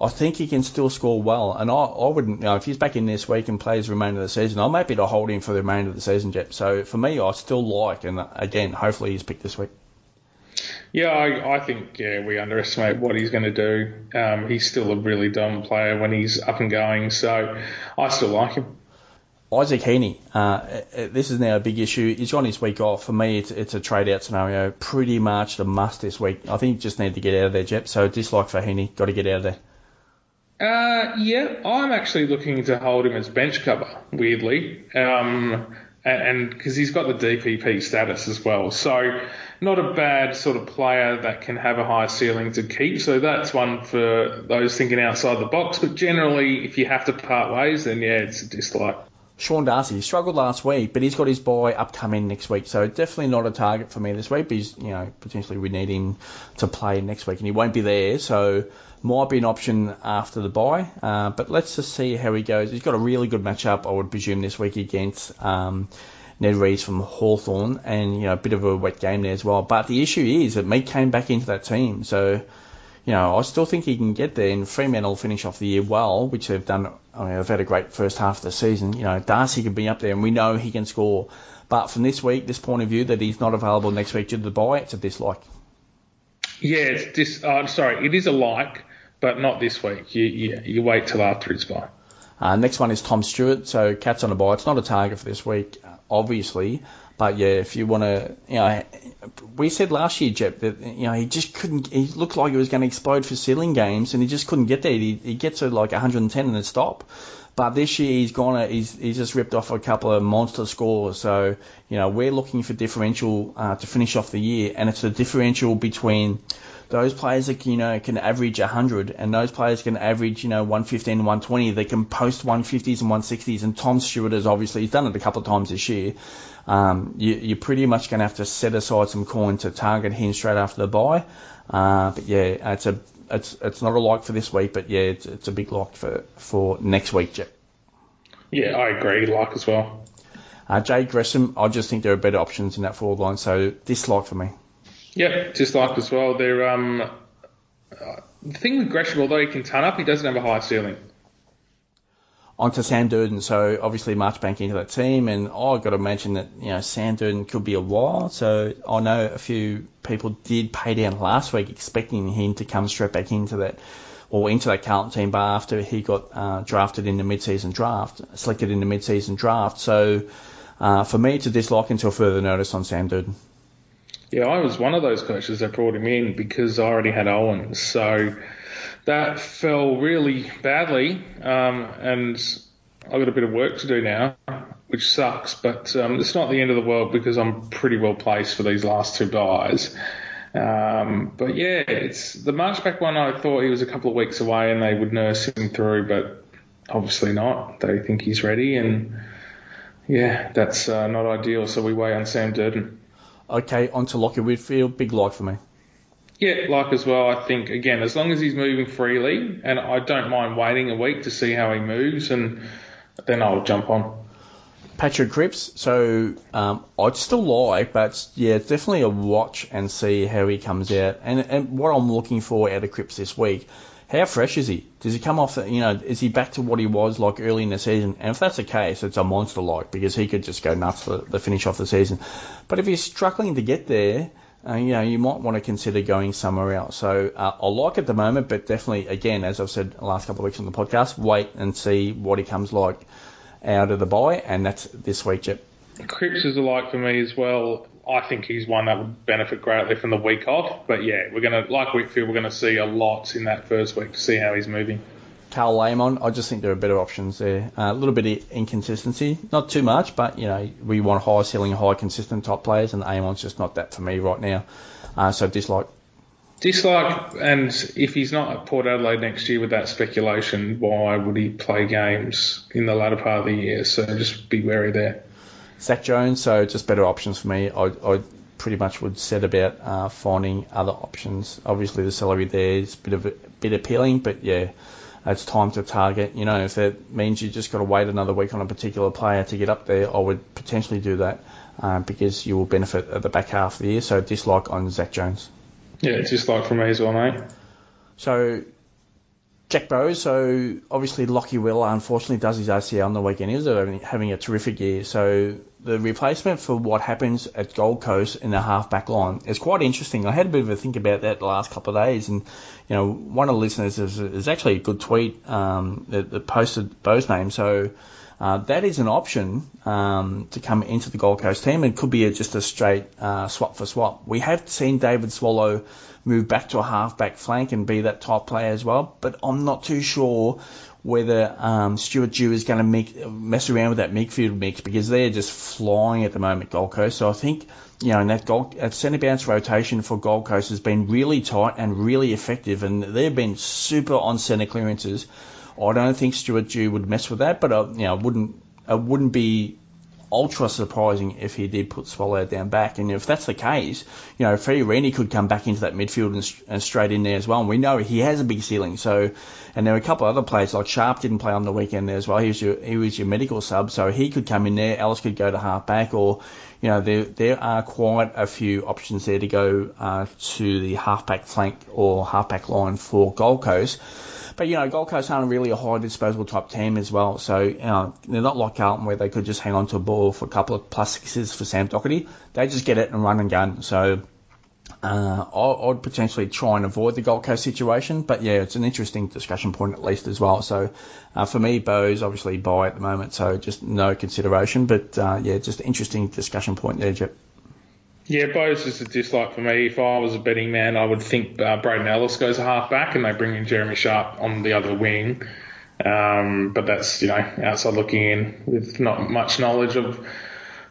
I think he can still score well. And I, I wouldn't, you know, if he's back in this week and plays the remainder of the season, I'm happy to hold him for the remainder of the season, Jep. So for me, I still like, and again, hopefully he's picked this week. Yeah, I, I think yeah we underestimate what he's going to do. Um, he's still a really dominant player when he's up and going, so I still like him. Isaac Heaney, uh, this is now a big issue. He's on his week off. For me, it's, it's a trade out scenario. Pretty much the must this week. I think you just need to get out of there, Jep. So dislike for Heaney. Got to get out of there. Uh, yeah, I'm actually looking to hold him as bench cover, weirdly. Um, and because he's got the DPP status as well. So not a bad sort of player that can have a high ceiling to keep. So that's one for those thinking outside the box. But generally, if you have to part ways, then yeah, it's a dislike. Sean Darcy struggled last week, but he's got his bye upcoming next week, so definitely not a target for me this week. But he's, you know, potentially we need him to play next week, and he won't be there, so might be an option after the bye. Uh, but let's just see how he goes. He's got a really good matchup, I would presume, this week against um, Ned Reeves from Hawthorn, and you know, a bit of a wet game there as well. But the issue is that Meek came back into that team, so you know, I still think he can get there, and Fremantle finish off the year well, which they've done. I mean, they've had a great first half of the season. You know, Darcy could be up there, and we know he can score. But from this week, this point of view, that he's not available next week due to the bye, it's a dislike. Yeah, it's dis. Uh, sorry, it is a like, but not this week. You you, you wait till after his bye. Uh, next one is Tom Stewart. So Cats on a bye. It's not a target for this week, obviously. But yeah, if you want to, you know, we said last year, Jep, that you know he just couldn't. He looked like he was going to explode for ceiling games, and he just couldn't get there. He, he gets to like 110 and then stop. But this year he's gone. He's he's just ripped off a couple of monster scores. So you know we're looking for differential uh, to finish off the year, and it's a differential between those players that you know can average 100 and those players can average you know 115 and 120 they can post 150s and 160s and Tom Stewart has obviously he's done it a couple of times this year um, you, you're pretty much going to have to set aside some coin to target him straight after the bye. uh, but yeah it's a it's it's not a like for this week but yeah it's, it's a big like for for next week Jep. yeah I agree like as well uh, Jade Gresham I just think there are better options in that forward line so dislike for me Yep, dislike as well. They're um, uh, the thing with Gresham, although he can turn up, he doesn't have a high ceiling. On to Sam Durdin, so obviously march Marchbank into that team, and oh, I've got to mention that you know Sam Durdin could be a while. So I know a few people did pay down last week expecting him to come straight back into that or into that Carlton team, but after he got uh, drafted in the mid-season draft, selected in the mid-season draft. So uh, for me to dislike until further notice on Sam Durdin. Yeah, I was one of those coaches that brought him in because I already had Owens. So that fell really badly, um, and I've got a bit of work to do now, which sucks. But um, it's not the end of the world because I'm pretty well placed for these last two byes. Um, but yeah, it's the Marchbank one. I thought he was a couple of weeks away and they would nurse him through, but obviously not. They think he's ready, and yeah, that's uh, not ideal. So we weigh on Sam Durdin. Okay, on to Lachie Whitfield. Big like for me. Yeah, like as well. I think again, as long as he's moving freely, and I don't mind waiting a week to see how he moves, and then I'll jump on. Patrick Cripps. So um, I'd still like, but yeah, definitely a watch and see how he comes out. And and what I'm looking for out of Cripps this week how fresh is he? Does he come off, you know, is he back to what he was like early in the season? And if that's the case, it's a monster like because he could just go nuts for the finish off the season. But if he's struggling to get there, uh, you know, you might want to consider going somewhere else. So uh, I like at the moment, but definitely, again, as I've said the last couple of weeks on the podcast, wait and see what he comes like out of the bye, and that's this week, Jep. Cripps is a like for me as well. I think he's one that would benefit greatly from the week off. But yeah, we're to, like Whitfield, we're to see a lot in that first week to see how he's moving. Karl Amon, I just think there are better options there. Uh, a little bit of inconsistency, not too much, but you know we want high ceiling, high consistent top players, and Amon's just not that for me right now. Uh, so dislike. Dislike, and if he's not at Port Adelaide next year with that speculation, why would he play games in the latter part of the year? So just be wary there. Zach Jones, so just better options for me. I, I pretty much would set about uh, finding other options. Obviously, the salary there is a bit of a bit appealing, but yeah, it's time to target. You know, if that means you just got to wait another week on a particular player to get up there, I would potentially do that uh, because you will benefit at the back half of the year. So dislike on Zach Jones. Yeah, dislike from me as well, mate. So Jack Bowes, so obviously Lachie Weller unfortunately does his ACL on the weekend. He was having a terrific year. So the replacement for what happens at Gold Coast in the half back line is quite interesting. I had a bit of a think about that the last couple of days, and you know one of the listeners is, is actually a good tweet um, that, that, posted Bowes' name. So uh, that is an option um, to come into the Gold Coast team. It could be a, just a straight uh, swap for swap. We have seen David Swallow move back to a half-back flank and be that type player as well. But I'm not too sure whether um, Stuart Dew is going to mess around with that midfield mix because they're just flying at the moment, Gold Coast. So I think you know, and that, goal, that centre bounce rotation for Gold Coast has been really tight and really effective, and they've been super on centre clearances. I don't think Stuart Dew would mess with that, but uh, you know, wouldn't I wouldn't be ultra surprising if he did put Swallow down back. And if that's the case, you know, Fiorini could come back into that midfield and, and, straight in there as well. And we know he has a big ceiling. So, and there were a couple of other players like Sharp didn't play on the weekend there as well. He was your he was your medical sub, so he could come in there. Ellis could go to half back, or you know, there there are quite a few options there to go uh, to the halfback flank or halfback line for Gold Coast. But you know, Gold Coast aren't really a high disposable type team as well, so you know, they're not like Carlton where they could just hang on to a ball for a couple of plus sixes for Sam Docherty. They just get it and run and gun. So uh, I, would potentially try and avoid the Gold Coast situation, but yeah, it's an interesting discussion point at least as well. So uh, for me, Bowes obviously bye at the moment, so just no consideration. But uh, yeah, just an interesting discussion point there, Jep. Yeah, Bowes just a dislike for me. If I was a betting man, I would think uh, Brandon Ellis goes half back and they bring in Jeremy Sharp on the other wing. Um, but that's, you know, outside looking in with not much knowledge of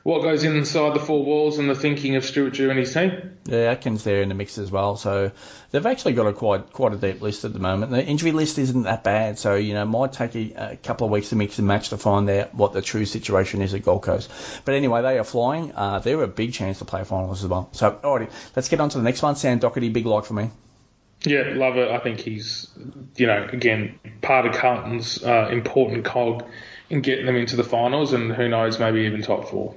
what goes inside the four walls and the thinking of Stuart Dew and his team. Yeah, Atkins there in the mix as well. So they've actually got a quite quite a deep list at the moment. The injury list isn't that bad. So you know, might take a, a couple of weeks to mix and match to find out what the true situation is at Gold Coast. But anyway, they are flying. Uh, they're a big chance to play finals as well. So alrighty, let's get on to the next one. Sam Docherty, big like for me. Yeah, love it. I think he's, you know, again, part of Carlton's uh, important cog in getting them into the finals, and who knows, maybe even top four.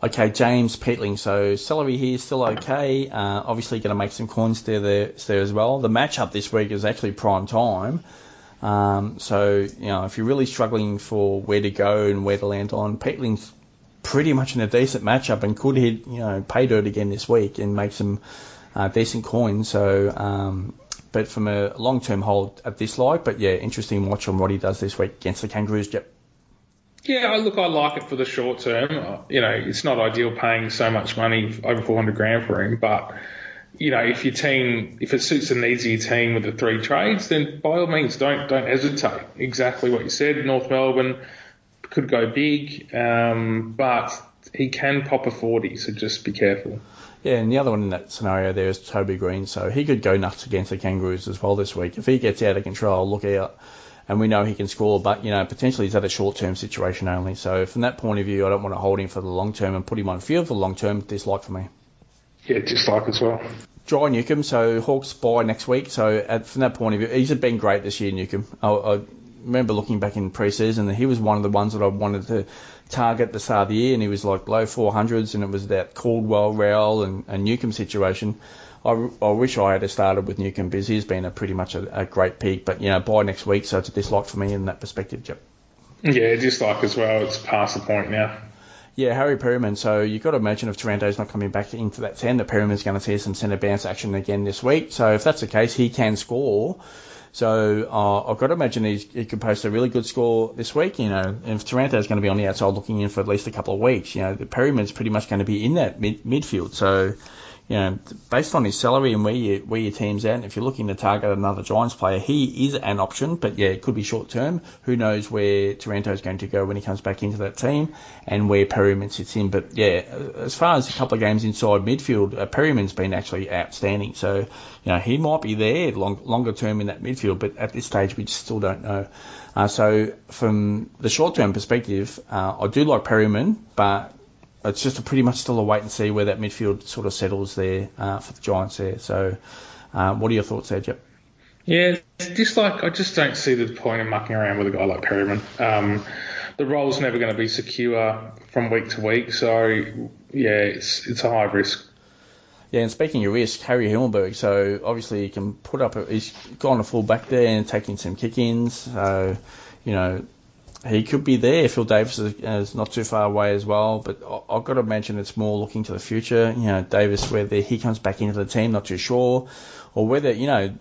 Okay, James Peatling. So celery here is still okay. Uh, obviously going to make some coins there, there, there as well. The matchup this week is actually prime time. Um, so, you know, if you're really struggling for where to go and where to land on, Peatling's pretty much in a decent matchup and could hit, you know, pay dirt again this week and make some uh, decent coins. So, um, but from a long-term hold at this light, but yeah, interesting watch on what he does this week against the Kangaroos. Yep. Yeah, look, I like it for the short term. Uh, you know, it's not ideal paying so much money, over 400 grand for him, but you know, if your team, if it suits the needs of your team with the three trades, then by all means, don't don't hesitate. Exactly what you said. North Melbourne could go big, um, but he can pop a 40, so just be careful. Yeah, and the other one in that scenario there is Toby Green, so he could go nuts against the Kangaroos as well this week. If he gets out of control, look out and we know he can score, but you know potentially he's at a short-term situation only. So from that point of view, I don't want to hold him for the long term and put him on field for the long term. Dislike for me. Yeah, dislike as well. Jai Newcombe, so Hawks bye next week. So at, from that point of view, he's been great this year, Newcombe. I, I remember looking back in pre-season that he was one of the ones that I wanted to target the start of the year, and he was like low 400s, and it was that Caldwell, Rowell, and, and Newcombe situation. I, I wish I had started with Newcombe because he's been a pretty much a, a, great pick. But you know, bye next week, so it's a dislike for me in that perspective, Yep. Yeah, dislike as well. It's past the point now. Yeah, Harry Perryman. So you've got to imagine if Taranto's not coming back into that 10, that Perryman's going to see some centre bounce action again this week. So if that's the case, he can score. So uh, I've got to imagine he could post a really good score this week. You know, and if Taranto's going to be on the outside looking in for at least a couple of weeks, you know, the Perryman's pretty much going to be in that mid- midfield. So you know, based on his salary and where you, where your team's at, if you're looking to target another Giants player, he is an option. But yeah, it could be short term. Who knows where Taranto's going to go when he comes back into that team and where Perryman sits in. But yeah, as far as a couple of games inside midfield, uh, Perryman's been actually outstanding. So you know he might be there long, longer term in that midfield, but at this stage we just still don't know. Uh, so from the short term perspective, uh, I do like Perryman, but it's just a pretty much still a wait and see where that midfield sort of settles there uh, for the Giants there. So, uh, what are your thoughts there, Jep? Yeah, just like I just don't see the point in mucking around with a guy like Perryman. Um, the role's never going to be secure from week to week, so yeah, it's it's a high risk. Yeah, and speaking of risk, Harry Himmelberg, so obviously he can put up, a, he's gone a full back there and taking some kick-ins. So, you know, he could be there. Phil Davis is, is, not too far away as well, but I've got to mention it's more looking to the future. You know, Davis, whether he comes back into the team, not too sure, or whether you know.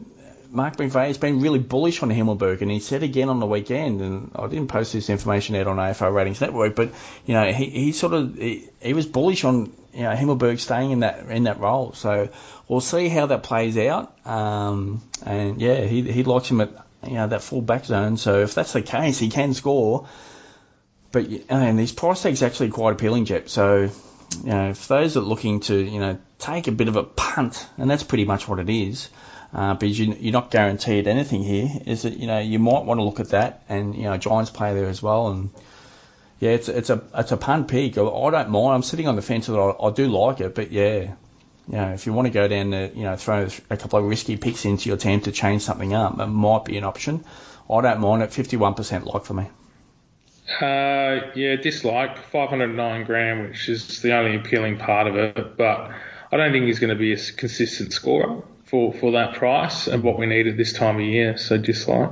Mark McVeigh's been really bullish on Himmelberg, and he said again on the weekend, and I didn't post this information out on AFL Ratings Network, but you know he, he sort of he, he was bullish on you know Himmelberg staying in that in that role. So we'll see how that plays out. Um, and yeah, he he likes him at you know, that full back zone. So if that's the case, he can score. But and his price tag's actually quite appealing, Jep. So you know, if those are looking to you know take a bit of a punt, and that's pretty much what it is. Uh, because you, you're not guaranteed anything here. Is that you know you might want to look at that, and you know Giants play there as well, and Yeah, it's it's a it's a punt pick. I don't mind. I'm sitting on the fence that I, I do like it, but yeah, you know, if you want to go down the, you know, throw a couple of risky picks into your team to change something up, it might be an option. I don't mind it. 51% like for me. Uh, yeah, dislike 509 gram, which is the only appealing part of it. But I don't think he's going to be a consistent scorer for, for that price and what we need at this time of year. So dislike.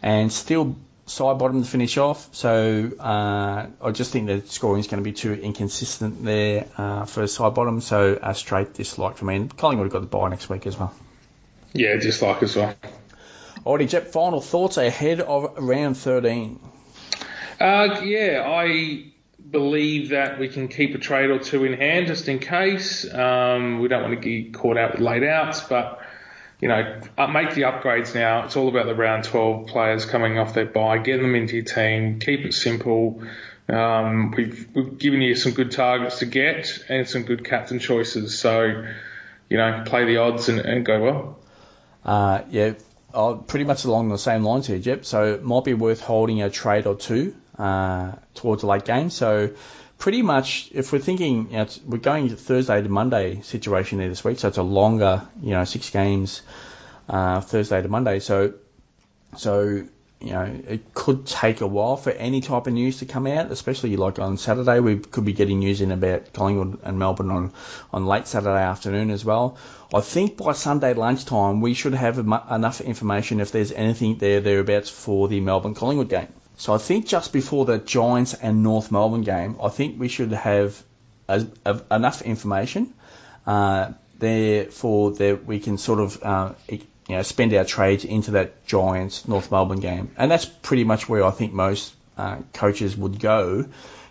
And Steele Sidebottom to finish off. So uh, I just think the scoring is going to be too inconsistent there uh, for Sidebottom. So a straight dislike for me. And Collingwood have got the bye next week as well. Yeah, dislike as well. Alrighty, Jep, final thoughts ahead of round 13. Uh, yeah, I believe that we can keep a trade or two in hand just in case. Um, we don't want to get caught out with late outs, but you know, make the upgrades now. It's all about the round 12 players coming off their bye. Get them into your team. Keep it simple. Um, we've, we've given you some good targets to get and some good captain choices. So, you know, play the odds and, and go well. Uh, yeah, uh, pretty much along the same lines here, Jep. So it might be worth holding a trade or two uh, towards the late game. So pretty much, if we're thinking, you know, we're going to Thursday to Monday situation there this week, so it's a longer, you know, six games uh, Thursday to Monday. So, so you know, it could take a while for any type of news to come out, especially like on Saturday. We could be getting news in about Collingwood and Melbourne on, on late Saturday afternoon as well. I think by Sunday lunchtime we should have enough information if there's anything there thereabouts for the Melbourne Collingwood game. So I think just before the Giants and North Melbourne game, I think we should have enough information uh, there for that we can sort of uh, you know spend our trades into that Giants North Melbourne game, and that's pretty much where I think most uh, coaches would go,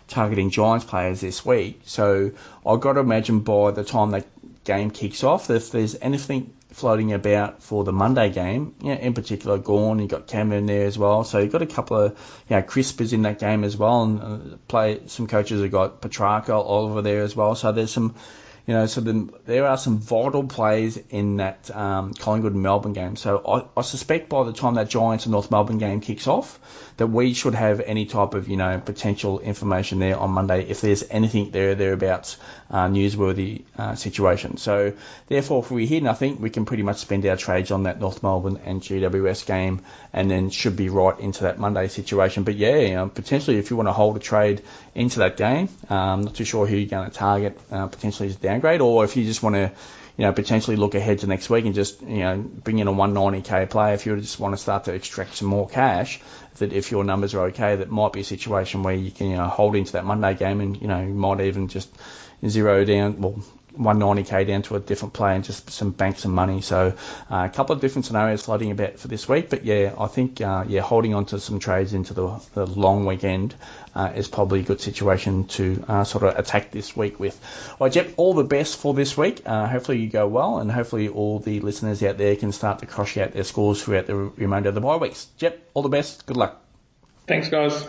targeting Giants players this week. So I've got to imagine by the time that game kicks off, if there's anything floating about for the Monday game. Yeah, in particular, Gawn, you've got Cameron there as well. So you've got a couple of, you know, Crispers in that game as well. And uh, play some coaches have got Petracca, Oliver there as well. So there's some you know, so there are some vital plays in that um, Collingwood Melbourne game. So I, I, suspect by the time that Giants and North Melbourne game kicks off, that we should have any type of you know potential information there on Monday if there's anything there thereabouts uh, newsworthy uh, situation. So therefore, if we hear nothing, we can pretty much spend our trades on that North Melbourne and GWS game, and then should be right into that Monday situation. But yeah, you know, potentially if you want to hold a trade into that game, um, not too sure who you're going to target. Uh, potentially is down downgrade, or if you just want to, you know, potentially look ahead to next week and just, you know, bring in a 190k player if you just want to start to extract some more cash, that if your numbers are okay, that might be a situation where you can, you know, hold into that Monday game and, you know, you might even just zero down, well, 190k down to a different player and just some bank some money. So uh, a couple of different scenarios floating about for this week. But yeah, I think uh, yeah holding on to some trades into the, the long weekend uh, is probably a good situation to uh, sort of attack this week with. Right, Jep, all the best for this week. Uh, hopefully you go well, and hopefully all the listeners out there can start to crush out their scores throughout the remainder of the bye weeks. Jep, all the best. Good luck. Thanks, guys.